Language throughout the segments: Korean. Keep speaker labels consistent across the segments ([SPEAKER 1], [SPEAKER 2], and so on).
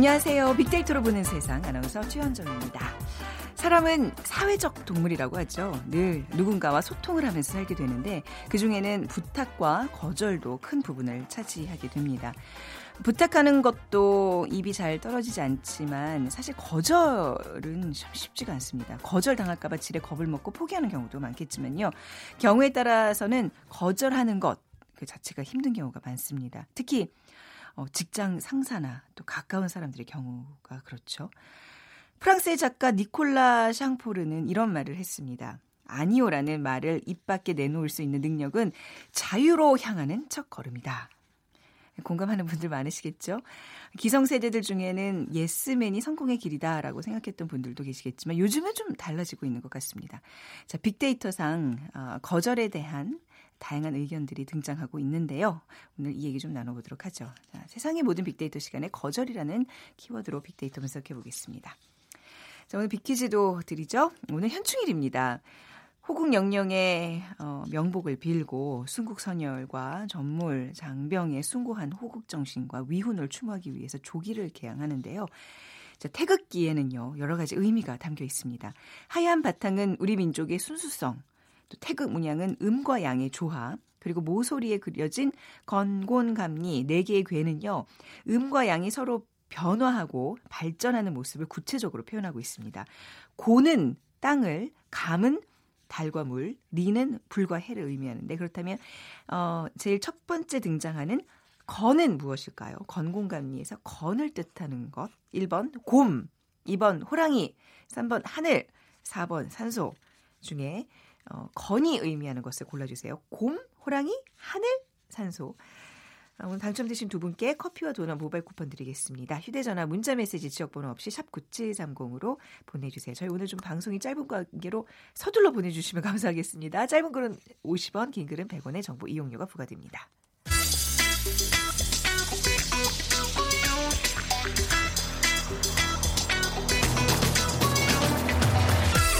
[SPEAKER 1] 안녕하세요. 빅데이터로 보는 세상 아나운서 최현정입니다. 사람은 사회적 동물이라고 하죠. 늘 누군가와 소통을 하면서 살게 되는데 그중에는 부탁과 거절도 큰 부분을 차지하게 됩니다. 부탁하는 것도 입이 잘 떨어지지 않지만 사실 거절은 참 쉽지가 않습니다. 거절 당할까봐 지레 겁을 먹고 포기하는 경우도 많겠지만요. 경우에 따라서는 거절하는 것 그 자체가 힘든 경우가 많습니다. 특히 어, 직장 상사나 또 가까운 사람들의 경우가 그렇죠. 프랑스의 작가 니콜라 샹포르는 이런 말을 했습니다. 아니오라는 말을 입 밖에 내놓을 수 있는 능력은 자유로 향하는 첫 걸음이다. 공감하는 분들 많으시겠죠? 기성세대들 중에는 예스맨이 성공의 길이다라고 생각했던 분들도 계시겠지만 요즘은 좀 달라지고 있는 것 같습니다. 자, 빅데이터상 어, 거절에 대한 다양한 의견들이 등장하고 있는데요. 오늘 이 얘기 좀 나눠보도록 하죠. 자, 세상의 모든 빅데이터 시간에 거절이라는 키워드로 빅데이터 분석해 보겠습니다. 자, 오늘 빅퀴즈도 드리죠. 오늘 현충일입니다. 호국 영령의 어, 명복을 빌고 순국 선열과 전몰, 장병의 숭고한 호국 정신과 위훈을 추모하기 위해서 조기를 개항하는데요. 자, 태극기에는요 여러 가지 의미가 담겨 있습니다. 하얀 바탕은 우리 민족의 순수성, 또 태극 문양은 음과 양의 조화, 그리고 모서리에 그려진 건곤감리 네 개의 괴는요. 음과 양이 서로 변화하고 발전하는 모습을 구체적으로 표현하고 있습니다. 고는 땅을, 감은 달과 물, 리는 불과 해를 의미하는데 그렇다면 어 제일 첫 번째 등장하는 건은 무엇일까요? 건공감리에서 건을 뜻하는 것. 1번 곰, 2번 호랑이, 3번 하늘, 4번 산소 중에 어, 건이 의미하는 것을 골라주세요. 곰, 호랑이, 하늘, 산소. 어, 오늘 당첨되신 두 분께 커피와 도넛 모바일 쿠폰 드리겠습니다. 휴대전화, 문자메시지 지역번호 없이 샵 9730으로 보내주세요. 저희 오늘 좀 방송이 짧은 관계로 서둘러 보내주시면 감사하겠습니다. 짧은 글은 50원, 긴 글은 100원의 정보 이용료가 부과됩니다.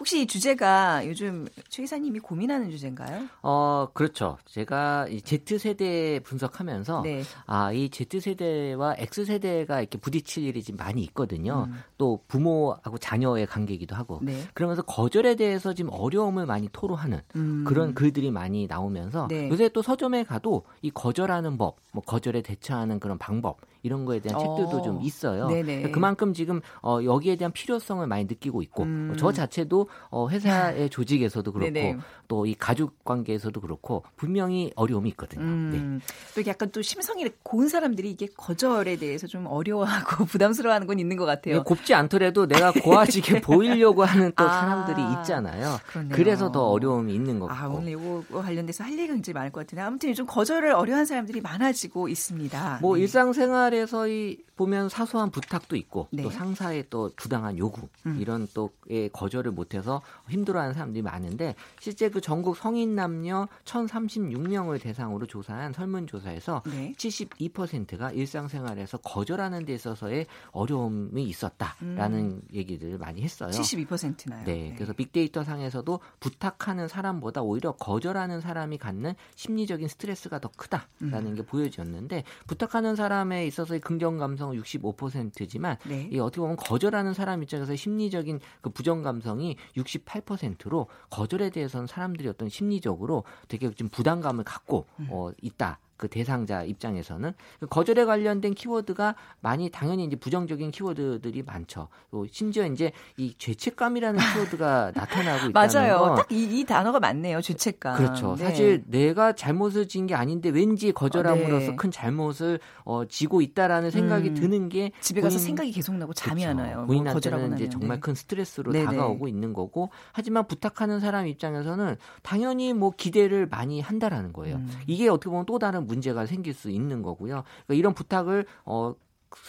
[SPEAKER 1] 혹시 이 주제가 요즘 최 이사님이 고민하는 주제인가요?
[SPEAKER 2] 어, 그렇죠. 제가 이 Z세대 분석하면서
[SPEAKER 1] 네.
[SPEAKER 2] 아, 이 Z세대와 X세대가 이렇게 부딪힐 일이 지금 많이 있거든요.
[SPEAKER 1] 음.
[SPEAKER 2] 또 부모하고 자녀의 관계이기도 하고.
[SPEAKER 1] 네.
[SPEAKER 2] 그러면서 거절에 대해서 지금 어려움을 많이 토로하는
[SPEAKER 1] 음.
[SPEAKER 2] 그런 글들이 많이 나오면서
[SPEAKER 1] 네.
[SPEAKER 2] 요새 또 서점에 가도 이 거절하는 법, 뭐 거절에 대처하는 그런 방법 이런 거에 대한 책들도
[SPEAKER 1] 어.
[SPEAKER 2] 좀 있어요.
[SPEAKER 1] 네네.
[SPEAKER 2] 그만큼 지금 어, 여기에 대한 필요성을 많이 느끼고 있고
[SPEAKER 1] 음.
[SPEAKER 2] 저 자체도 어, 회사의 조직에서도 그렇고. 또 이 가족 관계에서도 그렇고 분명히 어려움이 있거든요. 네.
[SPEAKER 1] 음, 또 이렇게 약간 또 심성이 고운 사람들이 이게 거절에 대해서 좀 어려워하고 부담스러워하는 건 있는 것 같아요.
[SPEAKER 2] 네, 곱지 않더라도 내가 고와지게 보이려고 하는 또
[SPEAKER 1] 아,
[SPEAKER 2] 사람들이 있잖아요.
[SPEAKER 1] 그렇네요.
[SPEAKER 2] 그래서 더 어려움이 있는 것
[SPEAKER 1] 아,
[SPEAKER 2] 같고.
[SPEAKER 1] 오늘 이거 관련돼서 할 얘기가 굉장히 많을 것 같은데 아무튼 요즘 거절을 어려워하는 사람들이 많아지고 있습니다.
[SPEAKER 2] 뭐
[SPEAKER 1] 네.
[SPEAKER 2] 일상생활에서 이 보면 사소한 부탁도 있고
[SPEAKER 1] 네.
[SPEAKER 2] 또 상사의 또 부당한 요구
[SPEAKER 1] 음.
[SPEAKER 2] 이런 또에 거절을 못해 서 힘들어하는 사람들이 많은데 실제 그 전국 성인 남녀 1,036명을 대상으로 조사한 설문조사에서
[SPEAKER 1] 네.
[SPEAKER 2] 72%가 일상생활에서 거절하는 데 있어서의 어려움이 있었다라는
[SPEAKER 1] 음.
[SPEAKER 2] 얘기들을 많이 했어요.
[SPEAKER 1] 72%나요.
[SPEAKER 2] 네, 그래서 빅데이터 상에서도 부탁하는 사람보다 오히려 거절하는 사람이 갖는 심리적인 스트레스가 더 크다라는
[SPEAKER 1] 음.
[SPEAKER 2] 게 보여졌는데 부탁하는 사람에 있어서의 긍정 감성은 65%지만
[SPEAKER 1] 네.
[SPEAKER 2] 이 어떻게 보면 거절하는 사람 입장에서 심리적인 그 부정 감성이 68%로 거절에 대해서는 사람들이 어떤 심리적으로 되게 좀 부담감을 갖고
[SPEAKER 1] 음.
[SPEAKER 2] 어, 있다. 그 대상자 입장에서는 그 거절에 관련된 키워드가 많이 당연히 이제 부정적인 키워드들이 많죠. 또 심지어 이제 이 죄책감이라는 키워드가 나타나고 있다는
[SPEAKER 1] 맞아요. 건딱이 단어가 맞네요. 죄책감.
[SPEAKER 2] 그렇죠.
[SPEAKER 1] 네.
[SPEAKER 2] 사실 내가 잘못을 지은 게 아닌데 왠지 거절함으로써
[SPEAKER 1] 네.
[SPEAKER 2] 큰 잘못을 어, 지고 있다라는 생각이
[SPEAKER 1] 음.
[SPEAKER 2] 드는 게
[SPEAKER 1] 집에 가서
[SPEAKER 2] 본인-
[SPEAKER 1] 생각이 계속 나고 잠이 안
[SPEAKER 2] 그렇죠.
[SPEAKER 1] 와요. 뭐
[SPEAKER 2] 본인한테는
[SPEAKER 1] 거절하고
[SPEAKER 2] 이제. 정말
[SPEAKER 1] 네.
[SPEAKER 2] 큰 스트레스로
[SPEAKER 1] 네네.
[SPEAKER 2] 다가오고 있는 거고 하지만 부탁하는 사람 입장에서는 당연히 뭐 기대를 많이 한다라는 거예요.
[SPEAKER 1] 음.
[SPEAKER 2] 이게 어떻게 보면 또 다른 문제가 생길 수 있는 거고요. 그러니까 이런 부탁을 어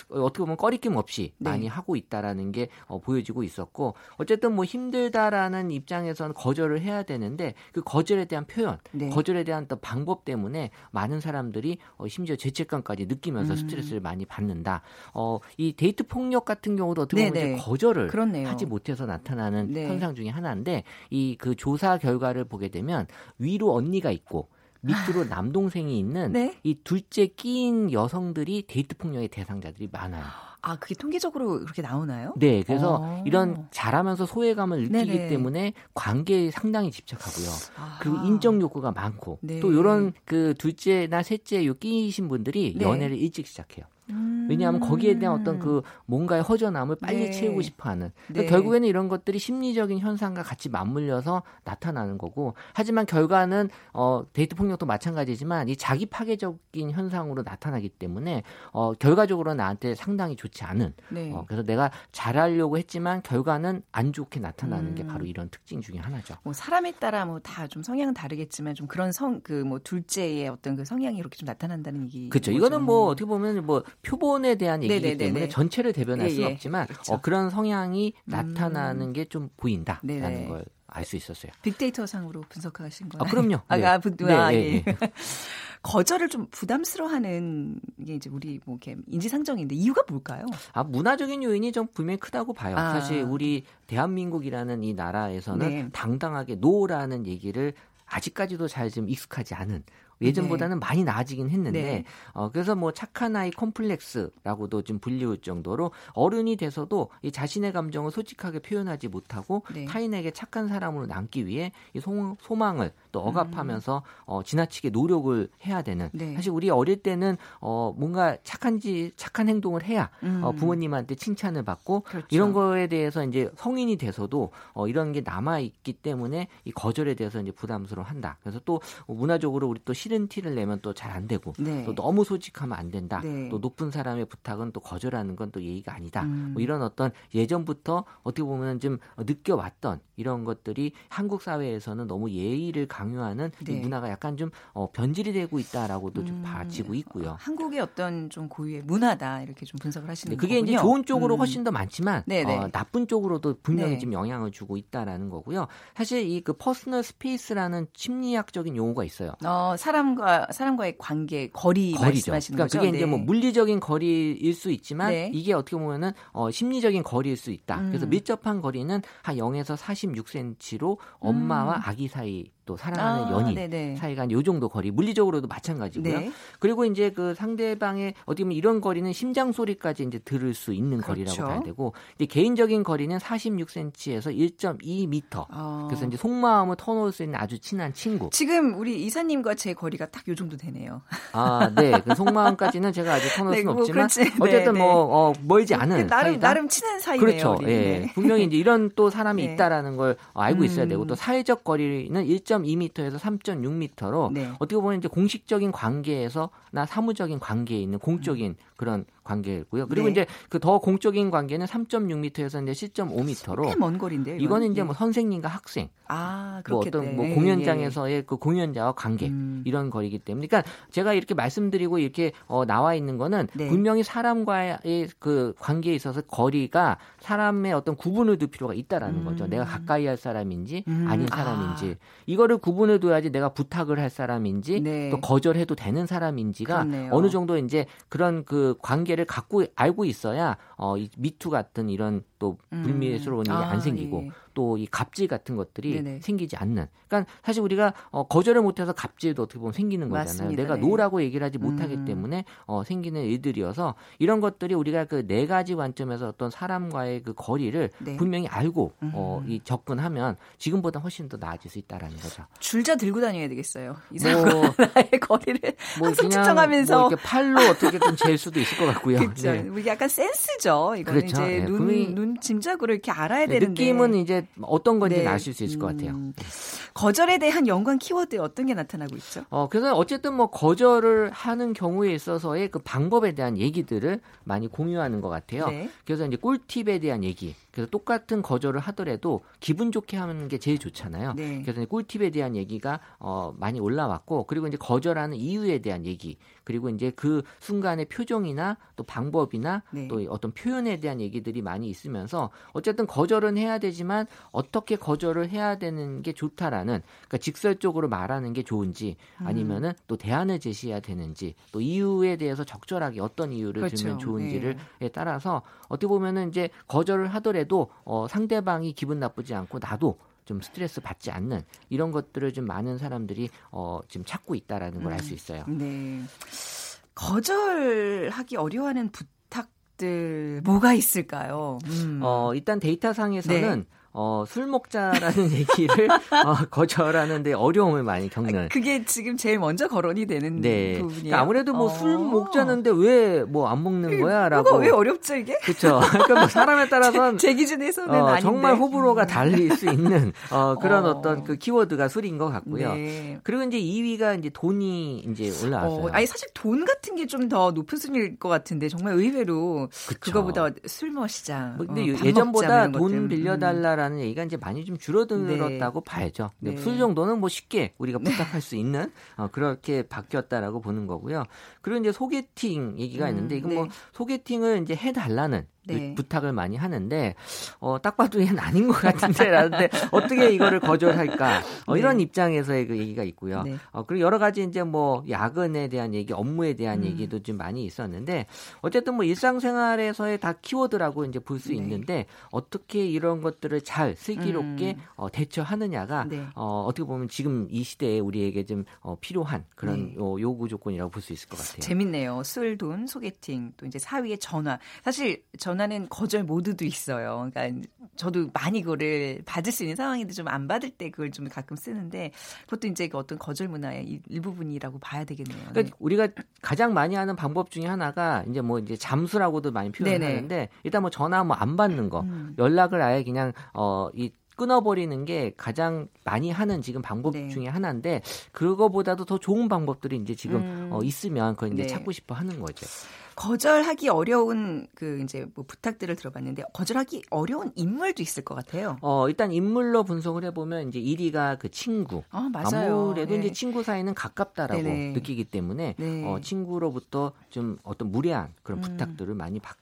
[SPEAKER 2] 어떻게 보면 꺼리낌 없이 네. 많이 하고 있다라는 게 어, 보여지고 있었고 어쨌든 뭐 힘들다라는 입장에서는 거절을 해야 되는데 그 거절에 대한 표현, 네. 거절에 대한 또 방법 때문에 많은 사람들이 어, 심지어 죄책감까지 느끼면서 음. 스트레스를 많이 받는다. 어, 이 데이트 폭력 같은 경우도 어떻게 보면 이제 거절을 그렇네요. 하지 못해서 나타나는 네. 현상 중에 하나인데 이 그 조사 결과를 보게 되면 위로 언니가 있고 밑으로 남동생이 있는 네? 이 둘째 끼인 여성들이 데이트 폭력의 대상자들이 많아요.
[SPEAKER 1] 아, 그게 통계적으로 그렇게 나오나요?
[SPEAKER 2] 네, 그래서 어. 이런 잘하면서 소외감을 느끼기 네네. 때문에 관계에 상당히 집착하고요. 아하. 그리고 인정 욕구가 많고 네. 또 이런 그 둘째나 셋째 요 끼신 분들이 네. 연애를 일찍 시작해요. 음. 왜냐하면 거기에 대한 어떤 그 뭔가의 허전함을 빨리 네. 채우고 싶어하는 그러니까 네. 결국에는 이런 것들이 심리적인 현상과 같이 맞물려서 나타나는 거고 하지만 결과는 어 데이트 폭력도 마찬가지지만 이 자기 파괴적인 현상으로 나타나기 때문에 어 결과적으로 나한테 상당히 좋지 않은 네. 어 그래서 내가 잘하려고 했지만 결과는 안 좋게 나타나는 음. 게 바로 이런 특징 중에 하나죠.
[SPEAKER 1] 뭐 사람에 따라 뭐 다 좀 성향은 다르겠지만 좀 그런 성 그 뭐 둘째의 어떤 그 성향이 이렇게 좀 나타난다는 얘기.
[SPEAKER 2] 그렇죠. 이거는 뭐 어떻게 보면 뭐 표본에 대한 얘기이기 네네네네. 때문에 전체를 대변할 예, 수는 예. 없지만 그렇죠. 어, 그런 성향이 음. 나타나는 게 좀 보인다라는 걸알 수 있었어요.
[SPEAKER 1] 빅데이터 상으로 분석하신 거예요?
[SPEAKER 2] 아, 그럼요.
[SPEAKER 1] 아, 네. 아, 부, 아, 네, 예. 네, 거절을 좀 부담스러워하는 게 이제 우리 뭐 이렇게 인지상정인데 이유가 뭘까요?
[SPEAKER 2] 아 문화적인 요인이 좀 분명히 크다고 봐요. 아. 사실 우리 대한민국이라는 이 나라에서는 네. 당당하게 노라는 얘기를 아직까지도 잘 좀 익숙하지 않은 예전보다는 네. 많이 나아지긴 했는데 네. 어, 그래서 뭐 착한 아이 콤플렉스라고도 좀 불리울 정도로 어른이 돼서도 이 자신의 감정을 솔직하게 표현하지 못하고 네. 타인에게 착한 사람으로 남기 위해 이 소, 소망을 또 억압하면서 음. 어, 지나치게 노력을 해야 되는 네. 사실 우리 어릴 때는 어, 뭔가 착한지 착한 행동을 해야 어, 음. 어, 부모님한테 칭찬을 받고 그렇죠. 이런 거에 대해서 이제 성인이 돼서도 어, 이런 게 남아 있기 때문에 이 거절에 대해서 이제 부담스러워한다. 그래서 또 문화적으로 우리 또 싫은 티를 내면 또 잘 안 되고 네. 또 너무 솔직하면 안 된다. 네. 또 높은 사람의 부탁은 또 거절하는 건 또 예의가 아니다. 음. 뭐 이런 어떤 예전부터 어떻게 보면 좀 느껴왔던 이런 것들이 한국 사회에서는 너무 예의를 강요하는 네. 이 문화가 약간 좀 어, 변질이 되고 있다라고도 음. 좀 봐지고 있고요.
[SPEAKER 1] 한국의 어떤 좀 고유의 문화다 이렇게 좀 분석을 하시는 네,
[SPEAKER 2] 그게
[SPEAKER 1] 거군요.
[SPEAKER 2] 이제 좋은 쪽으로 음. 훨씬 더 많지만 어, 나쁜 쪽으로도 분명히 네. 지금 영향을 주고 있다라는 거고요. 사실 이 그 personal space라는 심리학적인 용어가 있어요.
[SPEAKER 1] 어, 사람 사람과 사람과의 관계 거리 거리죠. 말씀하시는
[SPEAKER 2] 그러니까
[SPEAKER 1] 거죠?
[SPEAKER 2] 그게 네. 이제 뭐 물리적인 거리일 수 있지만 네. 이게 어떻게 보면은 어, 심리적인 거리일 수 있다. 음. 그래서 밀접한 거리는 한 0에서 46cm로 엄마와 음. 아기 사이 또 사랑하는 아, 연인 네네. 사이가 요 정도 거리 물리적으로도 마찬가지고요. 네. 그리고 이제 그 상대방의 어디 보면 이런 거리는 심장 소리까지 이제 들을 수 있는 그렇죠. 거리라고 봐야 되고 이제 개인적인 거리는 46cm에서 1.2m. 아. 그래서 이제 속마음을 터놓을 수 있는 아주 친한 친구.
[SPEAKER 1] 지금 우리 이사님과 제 거리가 딱 요 정도 되네요.
[SPEAKER 2] 아, 네. 그 속마음까지는 제가 아직 터놓을 네, 수는 뭐, 없지만 그렇지. 어쨌든 네, 뭐 네. 어, 멀지 않은
[SPEAKER 1] 나름 사이다? 나름 친한 사이네요.
[SPEAKER 2] 그렇죠. 예. 네. 분명히 이제 이런 또 사람이 네. 있다라는 걸 알고 있어야 되고 또 음. 사회적 거리는 1 1.2m에서 3.6m로 네. 어떻게 보면 이제 공식적인 관계에서나 사무적인 관계에 있는 공적인 그런 관계고요. 그리고 네. 이제 그 더 공적인 관계는 3.6m에서 이제 10.5m로
[SPEAKER 1] 꽤먼 거리인데요.
[SPEAKER 2] 이거는 이제 뭐 선생님과 학생,
[SPEAKER 1] 아,
[SPEAKER 2] 뭐 어떤 뭐 공연장에서의 예. 그 공연자와 관계 음. 이런 거리기 때문에, 그러니까 제가 이렇게 말씀드리고 이렇게 어, 나와 있는 거는 네. 분명히 사람과의 그 관계에 있어서 거리가 사람의 어떤 구분을 둘 필요가 있다라는 음. 거죠. 내가 가까이 할 사람인지 음. 아닌 사람인지 아. 이거를 구분을 둬야지 내가 부탁을 할 사람인지 네. 또 거절해도 되는 사람인지가 그렇네요. 어느 정도 이제 그런 그 관계를 갖고 알고 있어야 어, 이 미투 같은 이런 또 음. 불미스러운 일이 아, 안 생기고 예. 또이 갑질 같은 것들이 네네. 생기지 않는. 그러니까 사실 우리가 어, 거절을 못해서 갑질도 어떻게 보면 생기는 거잖아요. 맞습니다. 내가 네. no라고 얘기를 하지 못하기 음. 때문에 어, 생기는 일들이어서 이런 것들이 우리가 그 네 가지 관점에서 어떤 사람과의 그 거리를 네. 분명히 알고 음. 어, 이 접근하면 지금보다 훨씬 더 나아질 수 있다라는 거죠.
[SPEAKER 1] 줄자 들고 다녀야 되겠어요. 이 사람과 뭐, 나의 거리를 뭐 항상 측정하면서
[SPEAKER 2] 뭐 이렇게 팔로 어떻게든 잴 수도 있을 것 같고요.
[SPEAKER 1] 그렇죠. 네. 약간 센스죠. 이거는 그렇죠. 이제 네. 눈, 눈 짐작으로 이렇게 알아야 네, 되는데
[SPEAKER 2] 느낌은 이제 어떤 건지 네. 아실 수 있을 것 같아요. 음,
[SPEAKER 1] 거절에 대한 연관 키워드 어떤 게 나타나고 있죠?
[SPEAKER 2] 어, 그래서 어쨌든 뭐 거절을 하는 경우에 있어서의 그 방법에 대한 얘기들을 많이 공유하는 것 같아요. 네. 그래서 이제 꿀팁에 대한 얘기 그래서 똑같은 거절을 하더라도 기분 좋게 하는 게 제일 좋잖아요. 네. 그래서 꿀팁에 대한 얘기가 어, 많이 올라왔고 그리고 이제 거절하는 이유에 대한 얘기 그리고 이제 그 순간의 표정이나 또 방법이나 네. 또 어떤 표현에 대한 얘기들이 많이 있으면서 어쨌든 거절은 해야 되지만 어떻게 거절을 해야 되는 게 좋다라는 그러니까 직설적으로 말하는 게 좋은지 음. 아니면은 또 대안을 제시해야 되는지 또 이유에 대해서 적절하게 어떤 이유를 그렇죠. 들면 좋은지를 네. 따라서 어떻게 보면은 이제 거절을 하더라도 어, 상대방이 기분 나쁘지 않고 나도 좀 스트레스 받지 않는 이런 것들을 좀 많은 사람들이 어, 지금 찾고 있다라는 걸 알수 음. 있어요.
[SPEAKER 1] 네. 거절하기 어려워하는 부탁들 뭐가 있을까요?
[SPEAKER 2] 음. 어, 일단 데이터상에서는 네. 어, 술 먹자라는 얘기를 어, 거절하는데 어려움을 많이 겪는.
[SPEAKER 1] 그게 지금 제일 먼저 거론이 되는 네. 부분이에요. 그러니까
[SPEAKER 2] 아무래도 뭐술 어. 먹자는데 왜 뭐 안 먹는 거야라고.
[SPEAKER 1] 뭐가 왜 어렵죠 이게?
[SPEAKER 2] 그렇죠. 그러니까 뭐 사람에 따라서는
[SPEAKER 1] 제, 제 기준에서는 어,
[SPEAKER 2] 정말 호불호가 달릴 수 있는 어, 그런 어. 떤그 키워드가 술인 것 같고요. 네. 그리고 이제 2위가 이제 돈이 이제 올라왔어요. 어,
[SPEAKER 1] 아니 사실 돈 같은 게 좀 더 높은 순위일 것 같은데 정말 의외로 그쵸. 그거보다 술 마시자.
[SPEAKER 2] 뭐 근데 어, 예전보다 돈 빌려달라. 라는 얘기가 이제 많이 좀 줄어들었다고 네. 봐야죠. 네. 술 정도는 뭐 쉽게 우리가 네. 부탁할 수 있는 어, 그렇게 바뀌었다라고 보는 거고요. 그리고 이제 소개팅 얘기가 음, 있는데 이건 뭐 네. 소개팅을 이제 해달라는 네. 부탁을 많이 하는데 어, 딱 봐도 얘는 아닌 것 같은데 라는데 어떻게 이거를 거절할까 어, 네. 이런 입장에서의 그 얘기가 있고요. 네. 어, 그리고 여러 가지 이제 뭐 야근에 대한 얘기, 업무에 대한 음. 얘기도 좀 많이 있었는데 어쨌든 뭐 일상생활에서의 다 키워드라고 이제 볼수 네. 있는데 어떻게 이런 것들을 잘 슬기롭게 음. 어, 대처하느냐가 네. 어, 어떻게 보면 지금 이 시대에 우리에게 좀 어, 필요한 그런 어, 요구 조건이라고 볼 수 있을 것 같아요.
[SPEAKER 1] 재밌네요. 술, 돈, 소개팅, 또 이제 사위의 전화. 사실 전화는 거절 모드도 있어요. 그러니까 저도 많이 그거를 받을 수 있는 상황인데 좀 안 받을 때 그걸 좀 가끔 쓰는데 그것도 이제 그 어떤 거절 문화의 일부분이라고 봐야 되겠네요.
[SPEAKER 2] 그러니까 네. 우리가 가장 많이 하는 방법 중에 하나가 이제 뭐 이제 잠수라고도 많이 표현하는데 일단 뭐 전화 뭐 안 받는 거, 음. 연락을 아예 그냥 어이 끊어버리는 게 가장 많이 하는 지금 방법 네. 중에 하나인데 그거보다도 더 좋은 방법들이 이제 지금 음. 어, 있으면 그걸 이제 네. 찾고 싶어 하는 거죠.
[SPEAKER 1] 거절하기 어려운 그 이제 뭐 부탁들을 들어봤는데 거절하기 어려운 인물도 있을 것 같아요.
[SPEAKER 2] 어 일단 인물로 분석을 해보면 이제 1위가 그 친구.
[SPEAKER 1] 아 맞아요.
[SPEAKER 2] 아무래도 네. 이제 친구 사이는 가깝다라고 네네. 느끼기 때문에 네. 어 친구로부터 좀 어떤 무례한 그런 음. 부탁들을 많이 받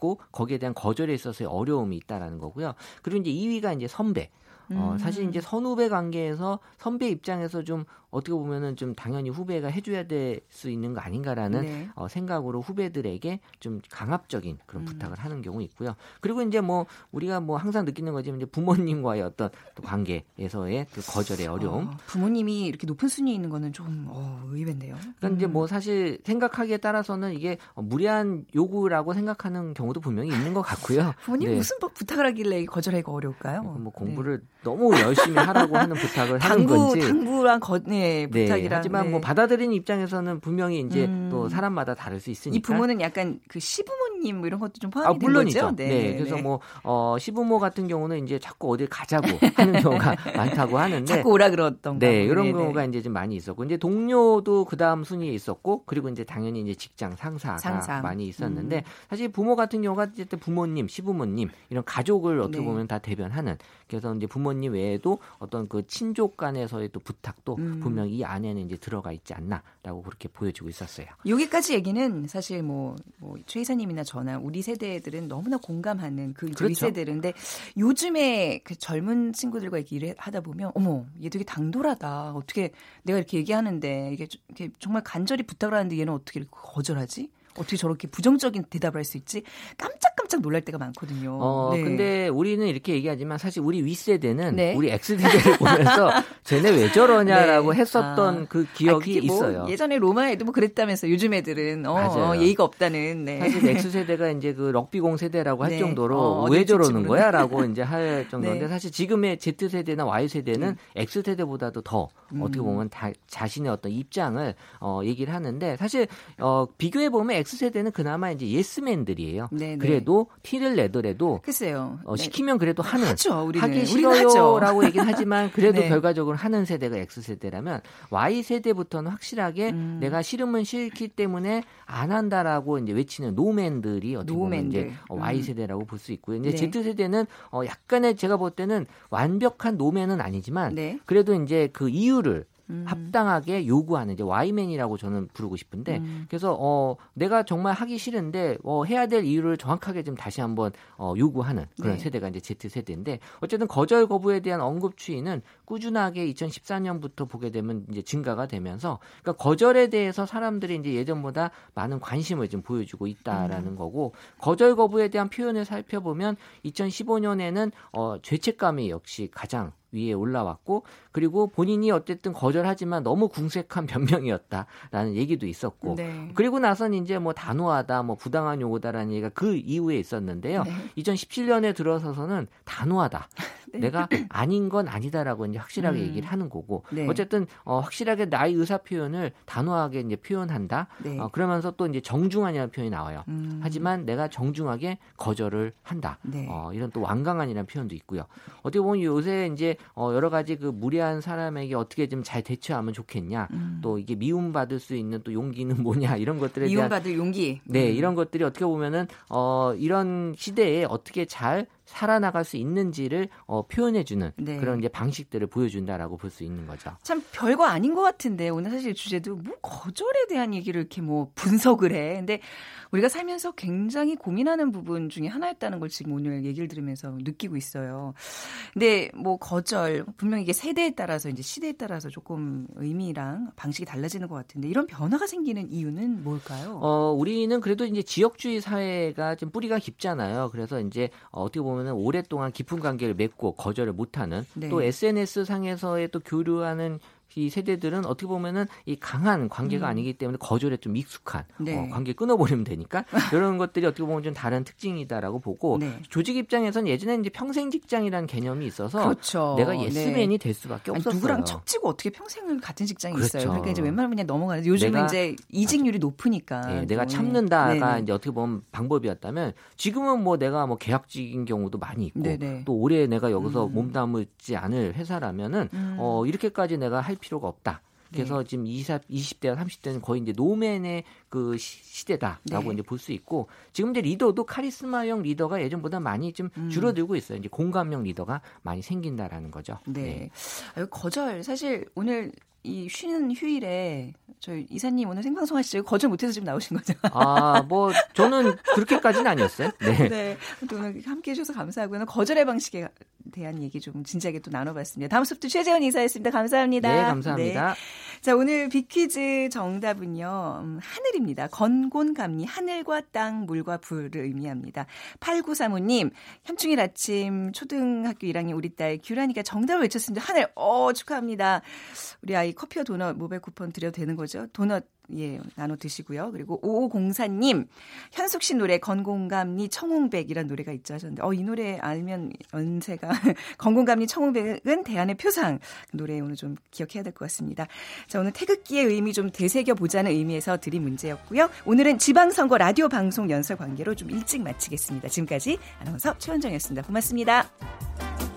[SPEAKER 2] 고 거기에 대한 거절에 있어서의 어려움이 있다라는 거고요. 그리고 이제 2위가 이제 선배. 어, 사실 이제 선후배 관계에서 선배 입장에서 좀 어떻게 보면은 좀 당연히 후배가 해줘야 될 수 있는 거 아닌가라는 네. 어, 생각으로 후배들에게 좀 강압적인 그런 음. 부탁을 하는 경우 있고요. 그리고 이제 뭐 우리가 뭐 항상 느끼는 거지만 이제 부모님과의 어떤 또 관계에서의 그 거절의 어려움. 어,
[SPEAKER 1] 부모님이 이렇게 높은 순위에 있는 거는 좀 어, 의외인데요.
[SPEAKER 2] 그러니까 음. 이제 뭐 사실 생각하기에 따라서는 이게 무리한 요구라고 생각하는 경우도 분명히 있는 것 같고요.
[SPEAKER 1] 부모님 네. 무슨 부탁을 하길래 거절하기가 어려울까요?
[SPEAKER 2] 뭐 공부를 네. 너무 열심히 하라고 하는 부탁을 하는 건지.
[SPEAKER 1] 당부랑 거, 네, 네, 부탁이라. 네,
[SPEAKER 2] 하지만 네. 뭐 받아들이는 입장에서는 분명히 이제 음. 또 사람마다 다를 수 있으니까.
[SPEAKER 1] 이 부모는 약간 그 시부모님 뭐 이런 것도 좀 포함이 아, 물론이죠. 거죠?
[SPEAKER 2] 네. 네. 그래서 네. 뭐 어, 시부모 같은 경우는 이제 자꾸 어딜 가자고 하는 경우가 많다고 하는데
[SPEAKER 1] 자꾸 오라 그러던
[SPEAKER 2] 네, 이런 네네. 경우가 이제 좀 많이 있었고 이제 동료도 그다음 순위에 있었고 그리고 이제 당연히 이제 직장 상사가 상상. 많이 있었는데 음. 사실 부모 같은 경우가 이제 부모님, 시부모님 이런 가족을 어떻게 네. 보면 다 대변하는 그래서 이제 부모님 외에도 어떤 그 친족 간에서의 또 부탁도 음. 분명히 이 안에는 이제 들어가 있지 않나라고 그렇게 보여지고 있었어요.
[SPEAKER 1] 여기까지 얘기는 사실 뭐, 뭐최 이사님이나 저나 우리 세대들은 너무나 공감하는 그 그렇죠. 세대들인데 요즘에 그 젊은 친구들과 얘기를 하다 보면 어머 얘 되게 당돌하다 어떻게 내가 이렇게 얘기하는데 이게, 이게 정말 간절히 부탁을 하는데 얘는 어떻게 거절하지? 어떻게 저렇게 부정적인 대답을 할 수 있지? 깜짝깜짝 놀랄 때가 많거든요.
[SPEAKER 2] 어, 네. 근데 우리는 이렇게 얘기하지만 사실 우리 윗세대는 네. 우리 X세대를 보면서 쟤네 왜 저러냐라고 네. 했었던 아. 그 기억이 아, 뭐
[SPEAKER 1] 있어요. 예전에 로마에도 뭐 그랬다면서 요즘 애들은 어, 어 예의가 없다는. 네.
[SPEAKER 2] 사실 X세대가 이제 그 럭비공 세대라고 할 네. 정도로 어, 왜 저러는 거야 라고 이제 할 정도인데 네. 사실 지금의 Z세대나 Y세대는 음. X세대보다도 더 음. 어떻게 보면 다 자신의 어떤 입장을 어, 얘기를 하는데 사실 어, 비교해 보면 X세대는 그나마 이제 예스맨들이에요. 네네. 그래도 티를 내더라도 글쎄요. 어, 네. 시키면 그래도 하는
[SPEAKER 1] 하죠, 우리는.
[SPEAKER 2] 하기 싫어요라고 얘기는 하지만 그래도 네. 결과적으로 하는 세대가 X세대라면 Y세대부터는 확실하게 음. 내가 싫으면 싫기 때문에 안 한다라고 이제 외치는 no man들이 어떻게 보면 이제 어, Y세대라고 음. 볼수 있고요. 이제 네. Z세대는 어 약간의 제가 볼 때는 완벽한 no man은 아니지만 네. 그래도 이제 그 이유를 음. 합당하게 요구하는 이제 와이맨이라고 저는 부르고 싶은데 음. 그래서 어 내가 정말 하기 싫은데 어 해야 될 이유를 정확하게 좀 다시 한번 어 요구하는 그런 네. 세대가 이제 Z 세대인데 어쨌든 거절 거부에 대한 언급 추이는 꾸준하게 2014년부터 보게 되면 이제 증가가 되면서 그러니까 거절에 대해서 사람들이 이제 예전보다 많은 관심을 좀 보여주고 있다라는 음. 거고 거절 거부에 대한 표현을 살펴보면 2015년에는 어 죄책감이 역시 가장 위에 올라왔고 그리고 본인이 어쨌든 거절하지만 너무 궁색한 변명이었다라는 얘기도 있었고 네. 그리고 나선 이제 뭐 단호하다 뭐 부당한 요구다라는 얘기가 그 이후에 있었는데요. 네. 2017년에 들어서서는 단호하다. 네. 내가 아닌 건 아니다라고 이제 확실하게 음. 얘기를 하는 거고 네. 어쨌든 어, 확실하게 나의 의사 표현을 단호하게 이제 표현한다. 네. 어, 그러면서 또 이제 정중한이라는 표현이 나와요. 음. 하지만 내가 정중하게 거절을 한다. 네. 어, 이런 또 완강한이라는 표현도 있고요. 어떻게 보면 요새 이제 어, 여러 가지 그 무례한 사람에게 어떻게 좀 잘 대처하면 좋겠냐. 음. 또 이게 미움받을 수 있는 또 용기는 뭐냐 이런 것들에
[SPEAKER 1] 대한 미움받을 용기.
[SPEAKER 2] 네, 음. 이런 것들이 어떻게 보면은 어, 이런 시대에 어떻게 잘 살아나갈 수 있는지를 어, 표현해주는 네. 그런 이제 방식들을 보여준다라고 볼 수 있는 거죠.
[SPEAKER 1] 참 별거 아닌 것 같은데 오늘 사실 주제도 뭐 거절에 대한 얘기를 이렇게 뭐 분석을 해. 근데 우리가 살면서 굉장히 고민하는 부분 중에 하나였다는 걸 지금 오늘 얘기를 들으면서 느끼고 있어요. 근데 뭐 거절 분명히 이게 세대에 따라서 이제 시대에 따라서 조금 의미랑 방식이 달라지는 것 같은데 이런 변화가 생기는 이유는 뭘까요?
[SPEAKER 2] 어, 우리는 그래도 이제 지역주의 사회가 좀 뿌리가 깊잖아요. 그래서 이제 어떻게 보면 보면은 오랫동안 깊은 관계를 맺고 거절을 못하는 네. 또 SNS 상에서의 또 교류하는 이 세대들은 어떻게 보면은 이 강한 관계가 음. 아니기 때문에 거절에 좀 익숙한 네. 어, 관계 끊어버리면 되니까 이런 것들이 어떻게 보면 좀 다른 특징이다라고 보고 네. 조직 입장에서는 예전에 이제 평생 직장이라는 개념이 있어서 그렇죠. 내가 예스맨이 네. 될 수밖에 없었어요.
[SPEAKER 1] 누구랑 척지고 어떻게 평생을 같은 직장에 그렇죠. 있어요. 그러니까 이제 웬만하면 그냥 넘어가는. 요즘은 이제 이직률이 높으니까.
[SPEAKER 2] 네, 내가 참는다가 이제 어떻게 보면 방법이었다면 지금은 뭐 내가 뭐 계약직인 경우도 많이 있고. 또 오래 내가 여기서 음. 몸담지 않을 회사라면은 음. 어 이렇게까지 내가 할 필요가 없다. 그래서 네. 지금 20, 20대와 30대는 거의 이제 노맨의 그 시 대다라고 네. 이제 볼 수 있고 지금 이제 리더도 카리스마형 리더가 예전보다 많이 좀 음. 줄어들고 있어요. 이제 공감형 리더가 많이 생긴다라는 거죠.
[SPEAKER 1] 네. 네. 거절 사실 오늘 이 쉬는 휴일에 저희 이사님 오늘 생방송 하시죠? 거절 못해서 지금 나오신 거죠?
[SPEAKER 2] 아, 뭐 저는 그렇게까지는 아니었어요. 네.
[SPEAKER 1] 네. 또 오늘 함께 해 주셔서 감사하고요. 거절의 방식에 대한 얘기 좀 진지하게 또 나눠봤습니다. 다음 수업도 최재원 이사였습니다. 감사합니다.
[SPEAKER 2] 네, 감사합니다. 네.
[SPEAKER 1] 자, 오늘 비퀴즈 정답은요. 음, 하늘입니다. 건곤감리 하늘과 땅, 물과 불을 의미합니다. 8935님, 현충일 아침 초등학교 1학년 우리 딸 규란이가 정답을 외쳤습니다. 하늘, 어, 축하합니다. 우리 아이 커피와 도넛 모바일 쿠폰 드려도 되는 거죠? 도넛 예, 나눠 드시고요. 그리고 5504님, 현숙 씨 노래 건공감리 청홍백이란 노래가 있죠 하셨는데, 어, 이 노래 알면 연세가, 건공감리 청홍백은 대안의 표상. 그 노래 오늘 좀 기억해야 될 것 같습니다. 자, 오늘 태극기의 의미 좀 되새겨 보자는 의미에서 드린 문제였고요. 오늘은 지방선거 라디오 방송 연설 관계로 좀 일찍 마치겠습니다. 지금까지 아나운서 최원정이었습니다. 고맙습니다.